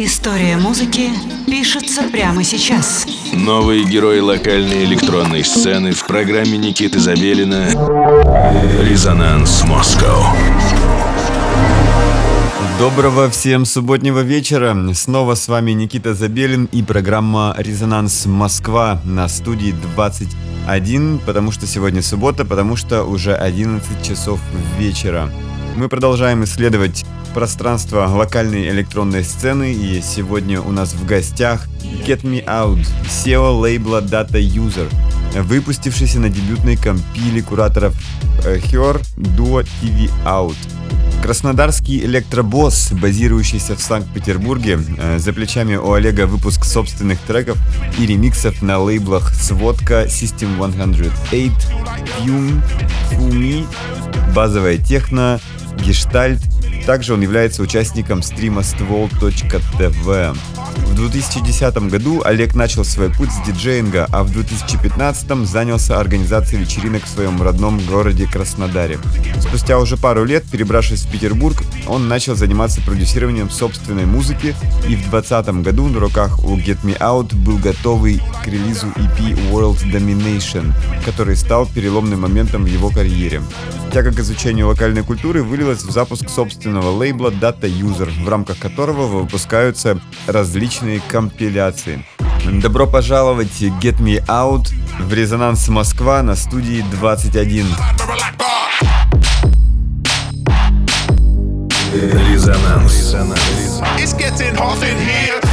История музыки пишется прямо сейчас. Новые герои локальной электронной сцены в программе Никиты Забелина «Резонанс Москва». Доброго всем субботнего вечера. Снова с вами Никита Забелин и программа «Резонанс Москва» на студии 21, потому что сегодня суббота, потому что уже 11 часов вечера. Мы продолжаем исследовать пространство локальной электронной сцены, и сегодня у нас в гостях Get Me Out, SEO лейбла Data User, выпустившийся на дебютной компиле кураторов Her Duo TV Out. Краснодарский электробосс, базирующийся в Санкт-Петербурге, э, за плечами у Олега выпуск собственных треков и ремиксов на лейблах Сводка, System 108, Fume, Fumi, базовая техно, Гештальт. Также он является участником стрима ствол.тв. В 2010 году Олег начал свой путь с диджеинга, а в 2015 занялся организацией вечеринок в своем родном городе Краснодаре. Спустя уже пару лет, перебравшись в Петербург, он начал заниматься продюсированием собственной музыки, и в 2020 году на руках у Get Me Out был готовый к релизу EP World Domination, который стал переломным моментом в его карьере. Так как изучение локальной культуры вылилось в запуск собственного лейбла Data User, в рамках которого выпускаются различные компиляции. Добро пожаловать Get Me Out в Резонанс Москва на студии 21. Резонанс. It's getting hot in here.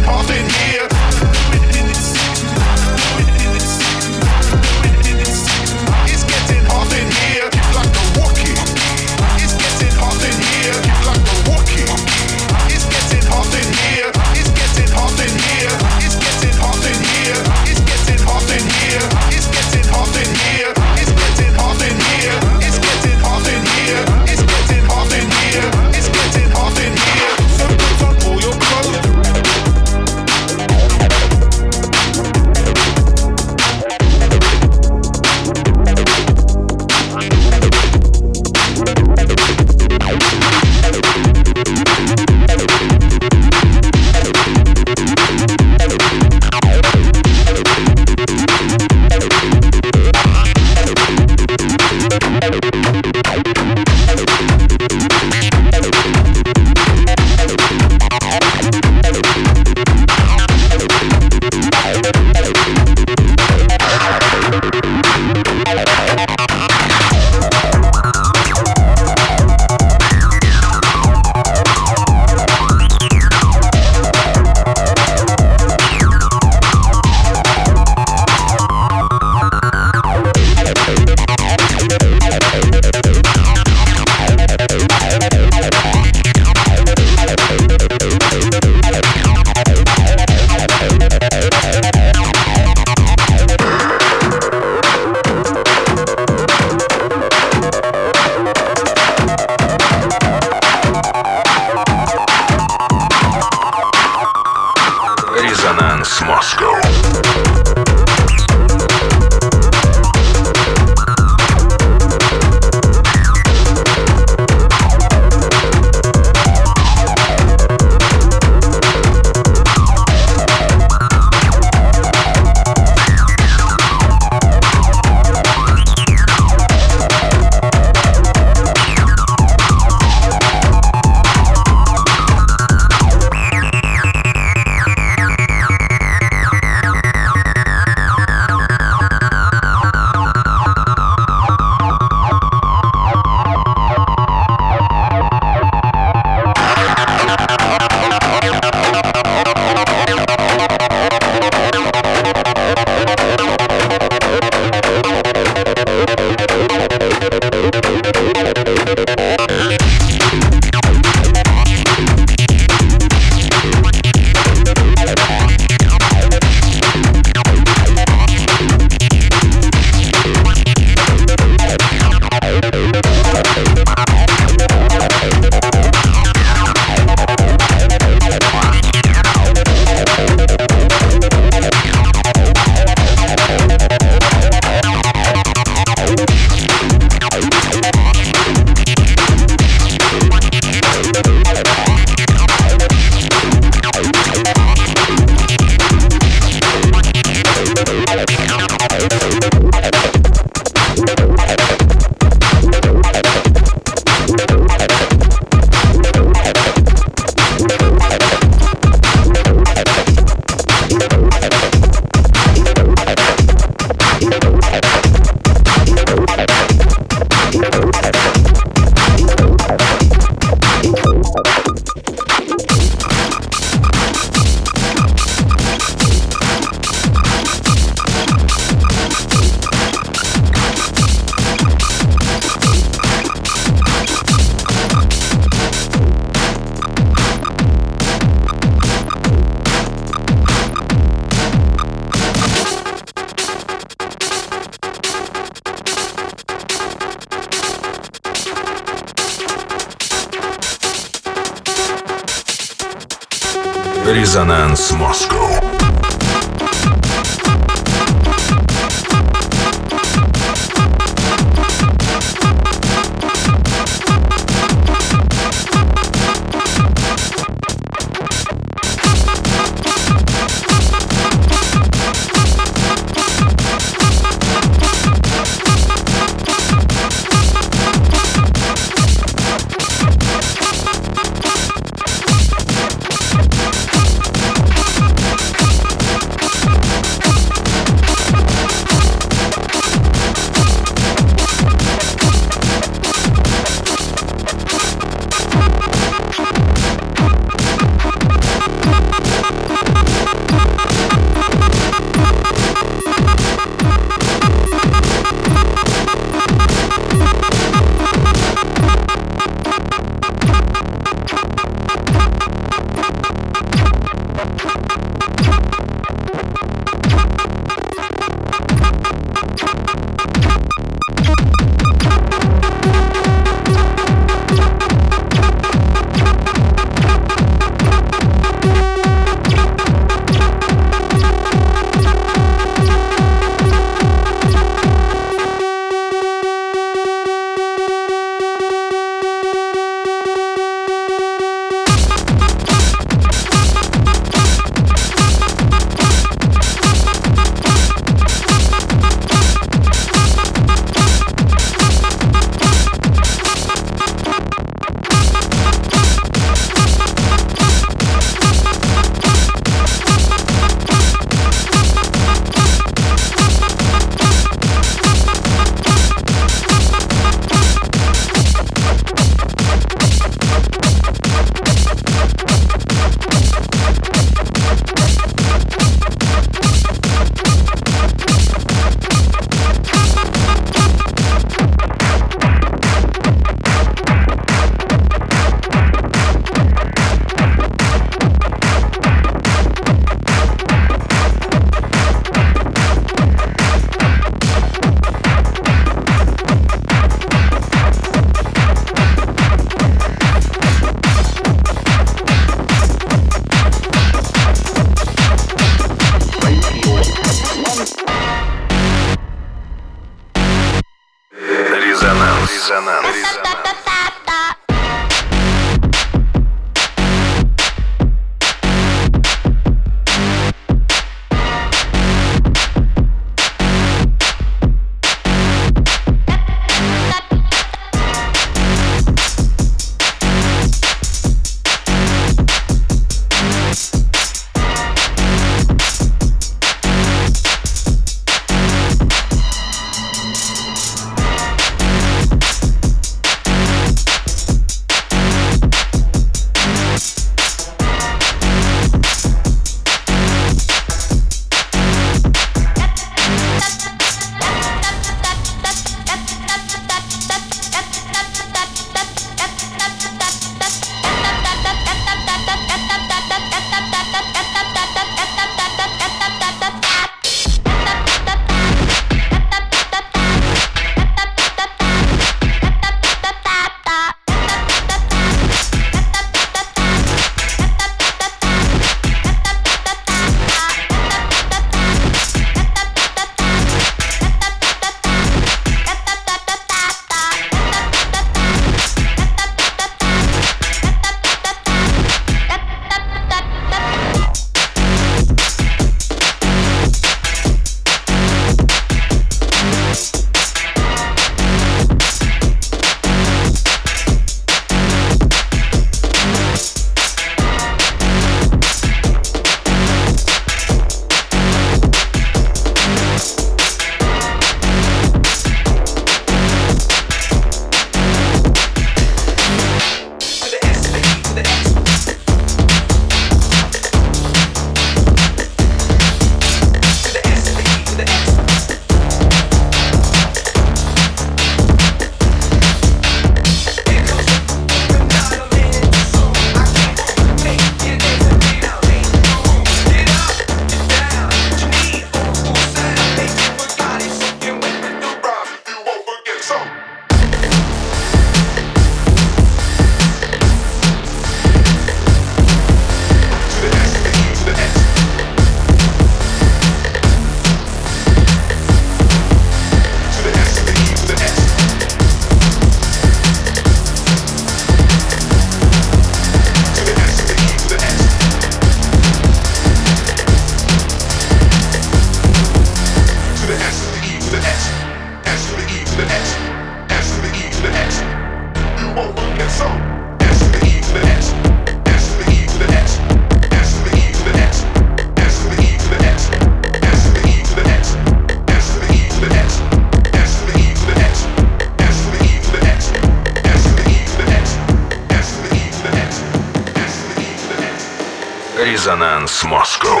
Резонанс Москва.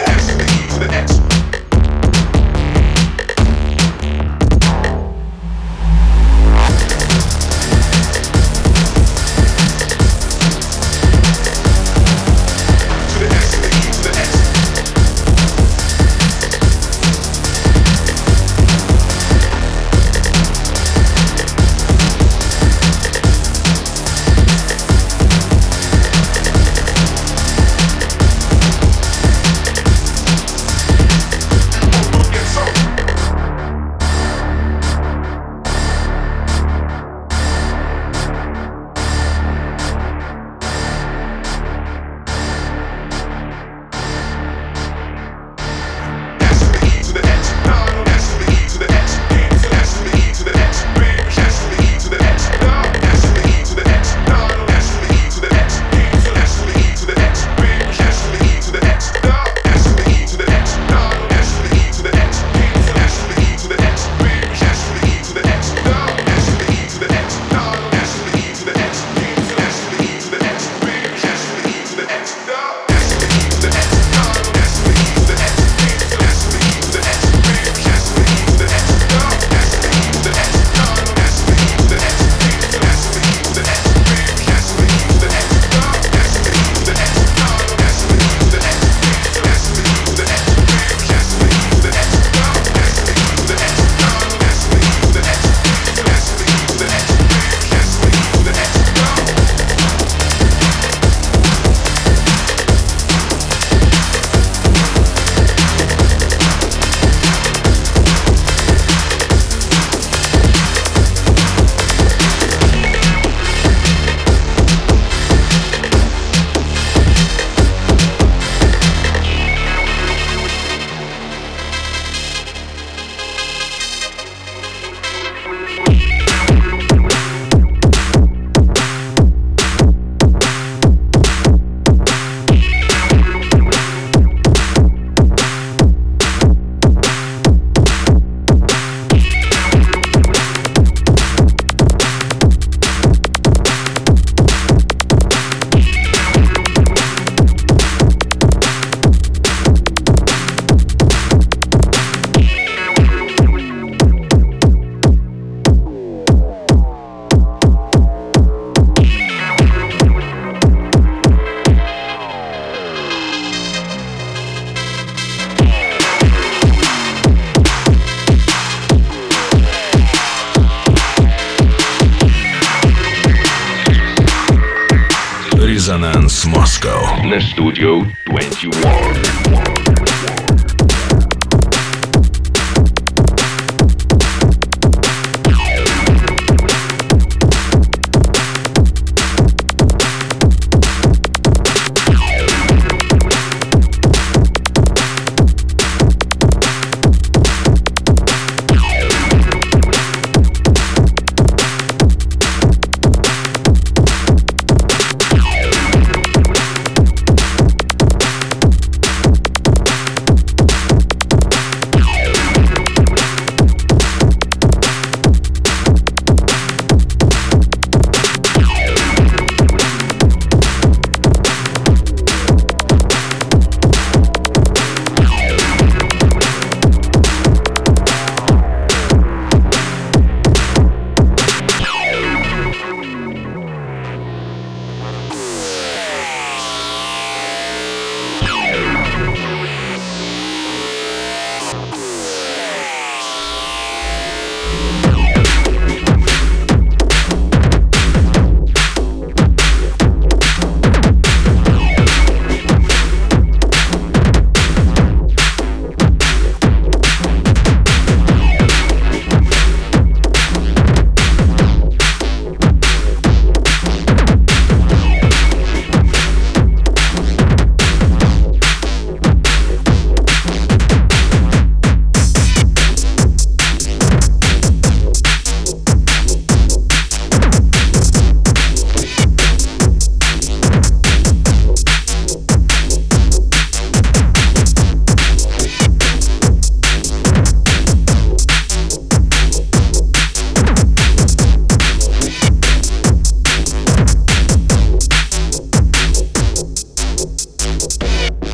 podcast.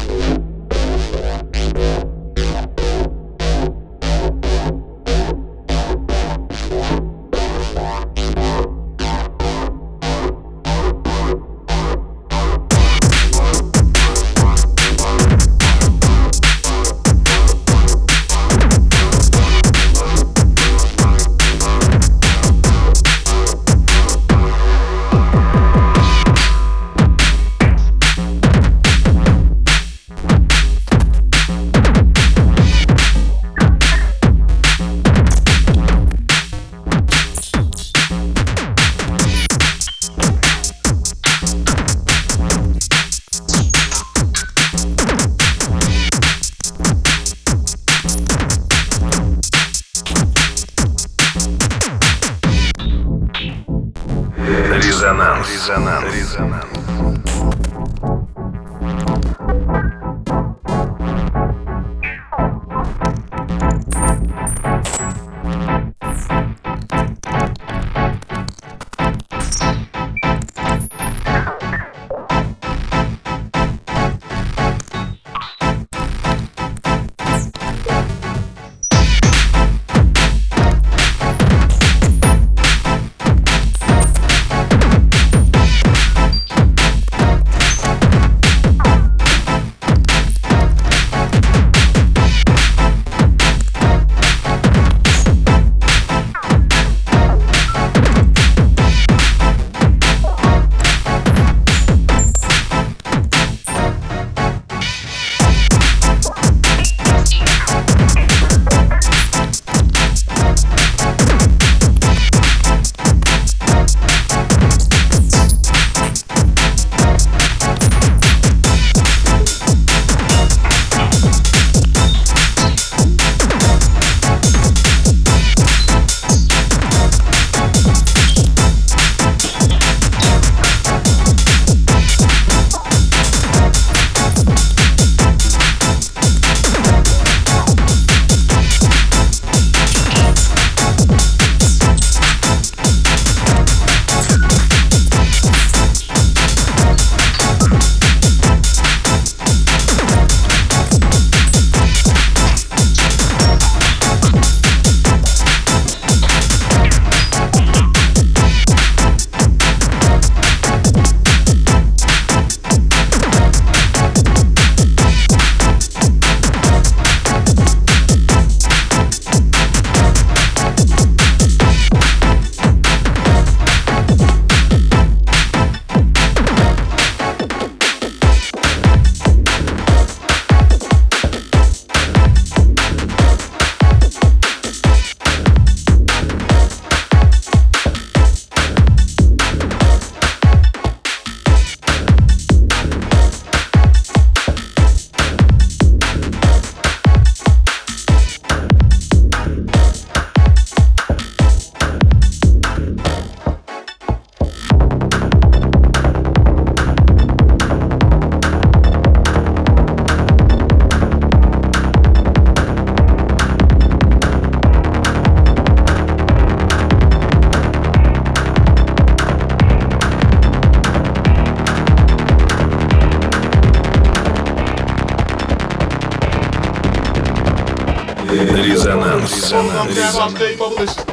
Резонанс. Резонанс. straight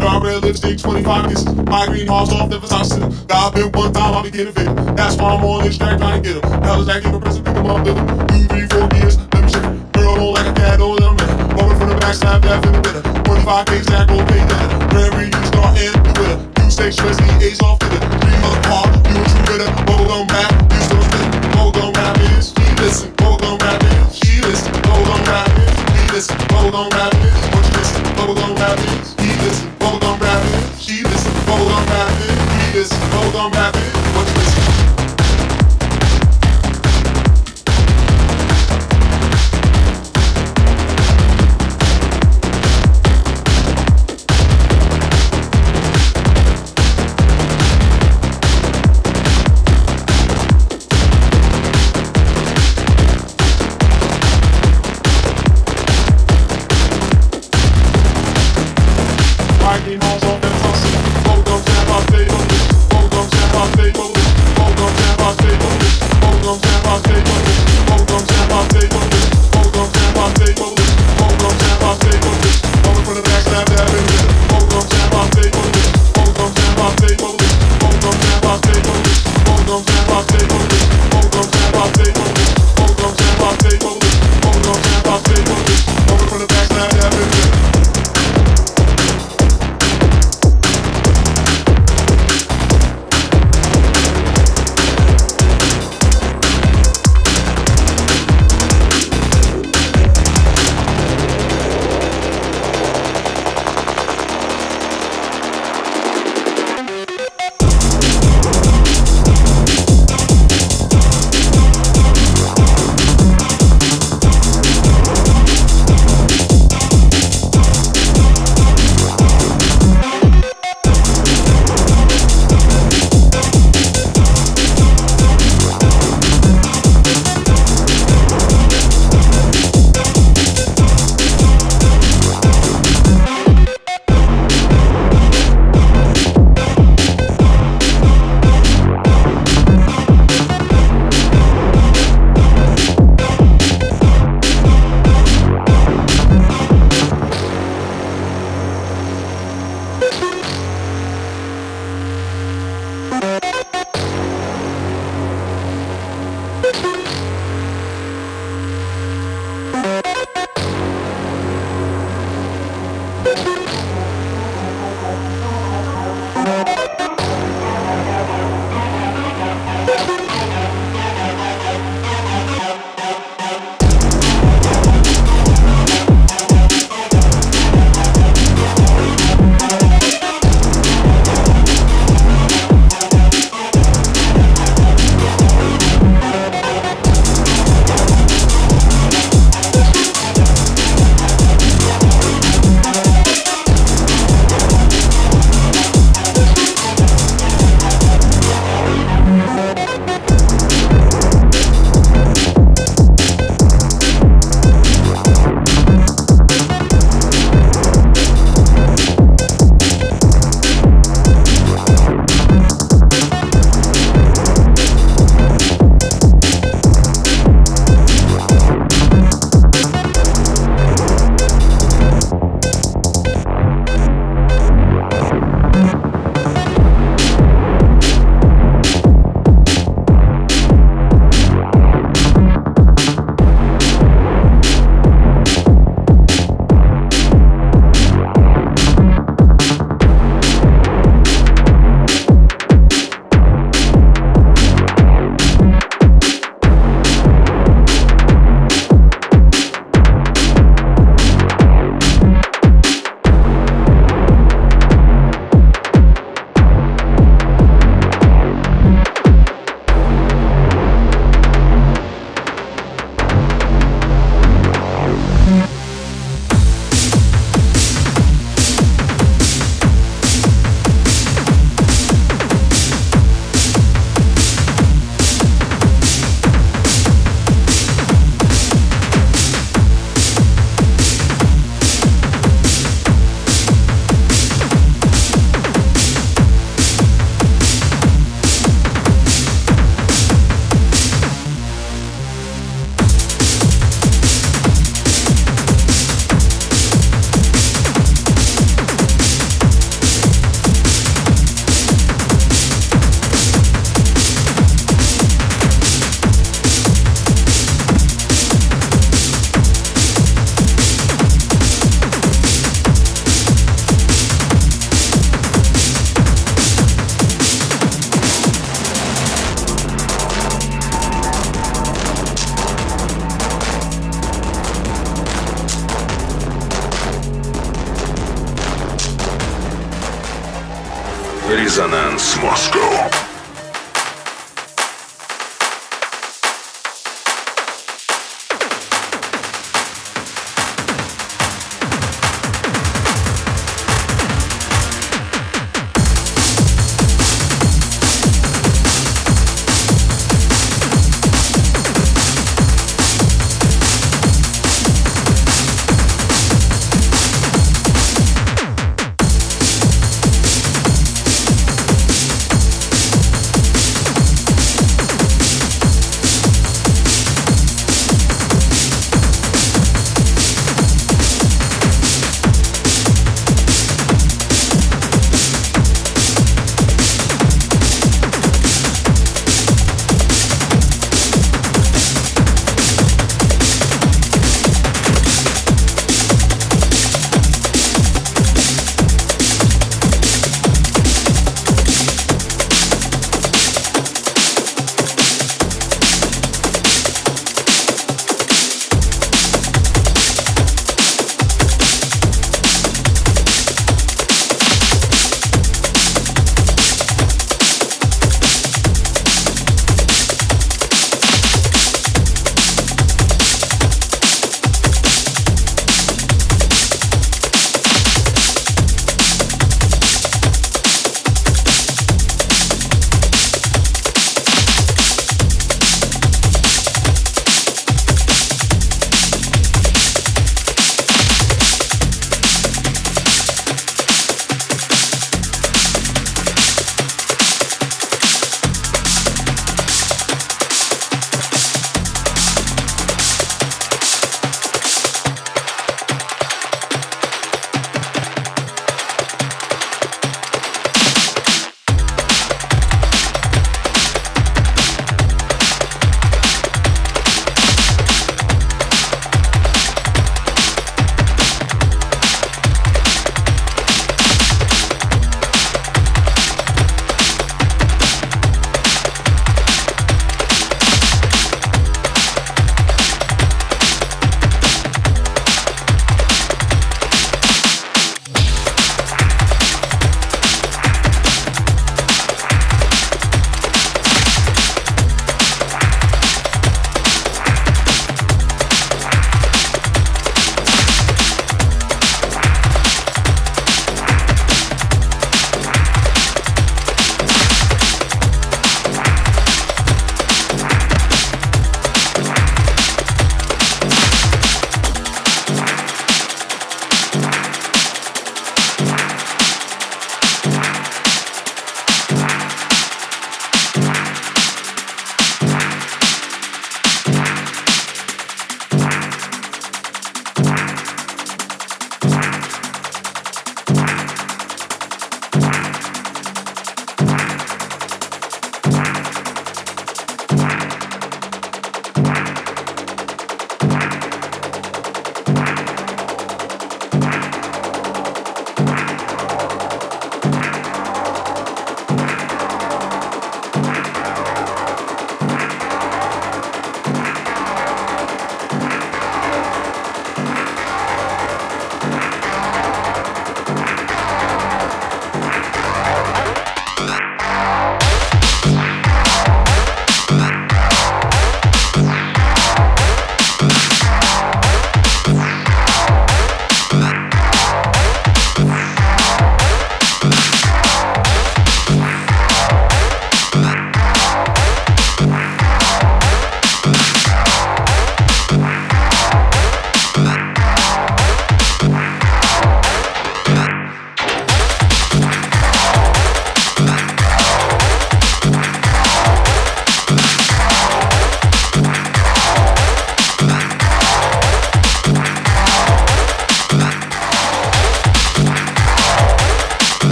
red lipstick, 25 kisses. My green horse off the Versace. God been one time, I'll be getting fit. That's why I'm on this track, trying to get him. Hell is that give a present, pick him up, little. Two, three, four years, let me shake it. Girl, don't like a cat, don't let him in. Moment from the back, slap that in the bitter. 25 K stack, go pay that. Prairie, you start in the winner. You stay stress, the ace off to the three month part. You a true winner. Bubblegum back, you still spit. Bubblegum rap is, she listen. Bubblegum rap is, she listen. Bubblegum rap is listen, bubblegum rappers, what you listen, bubblegum rappers, he hold on rapping.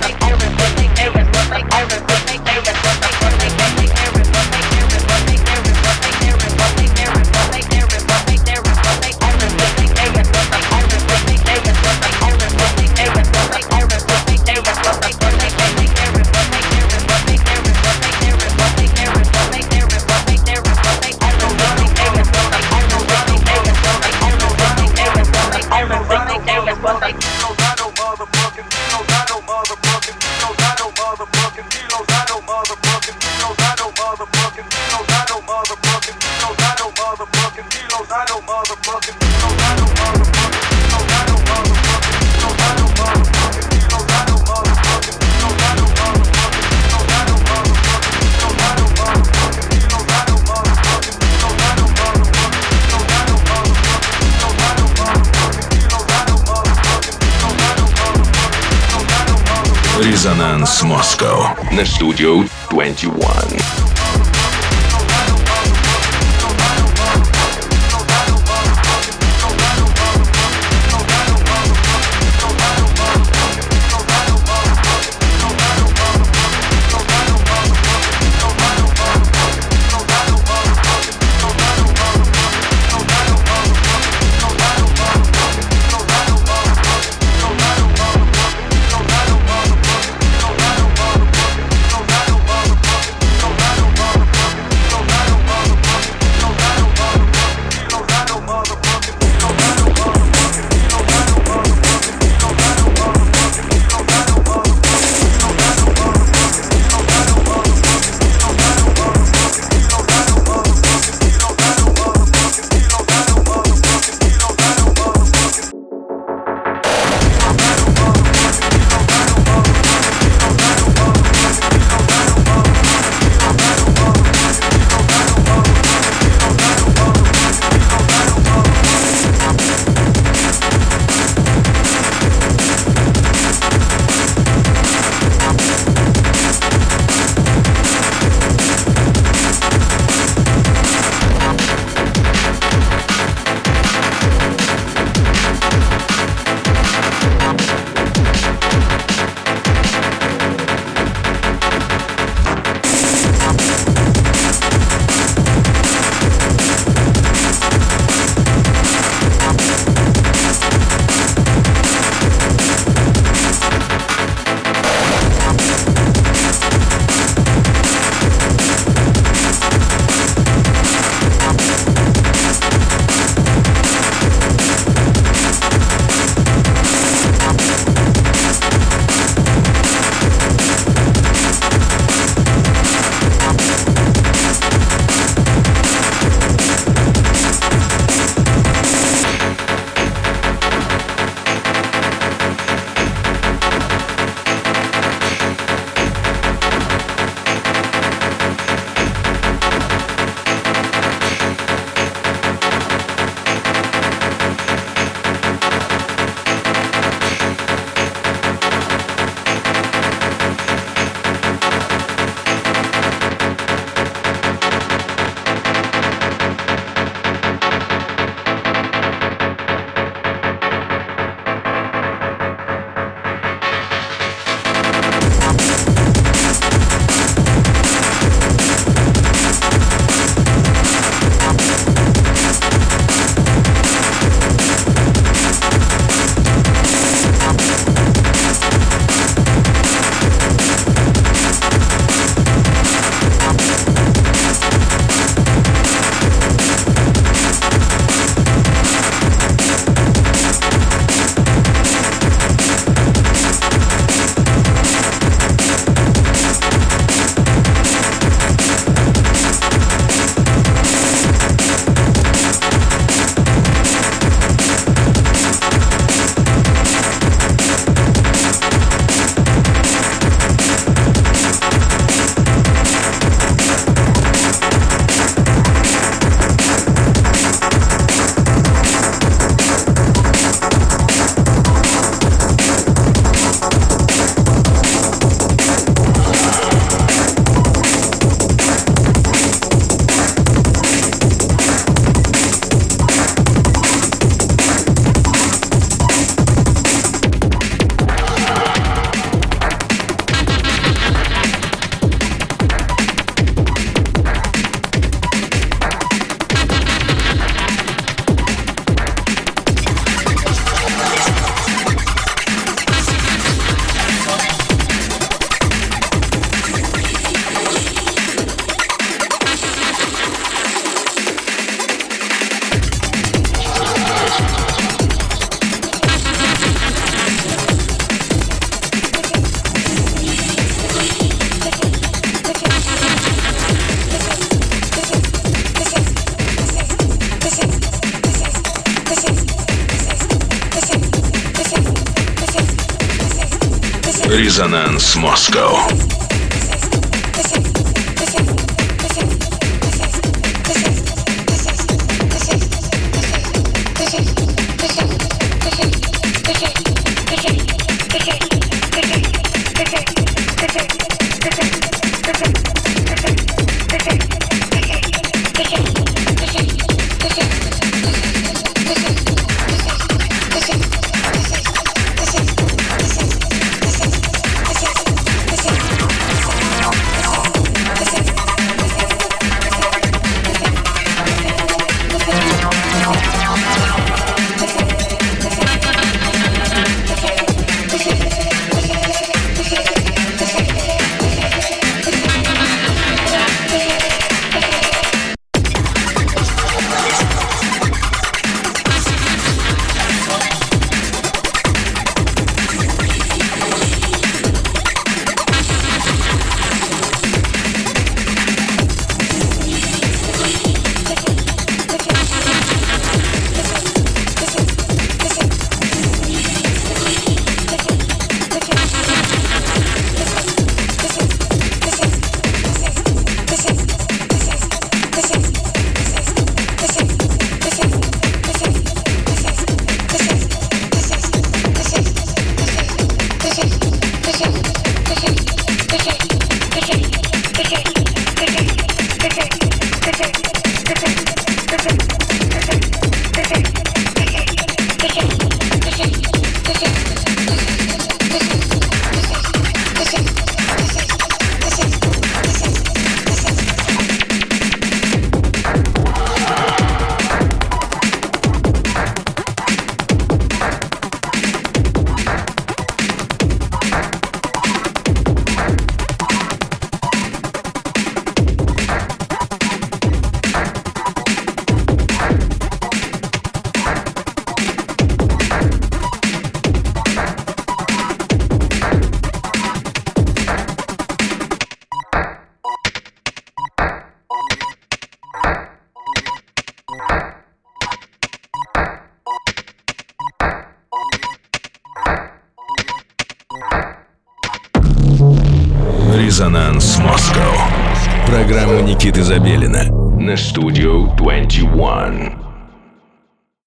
Like Studio 21.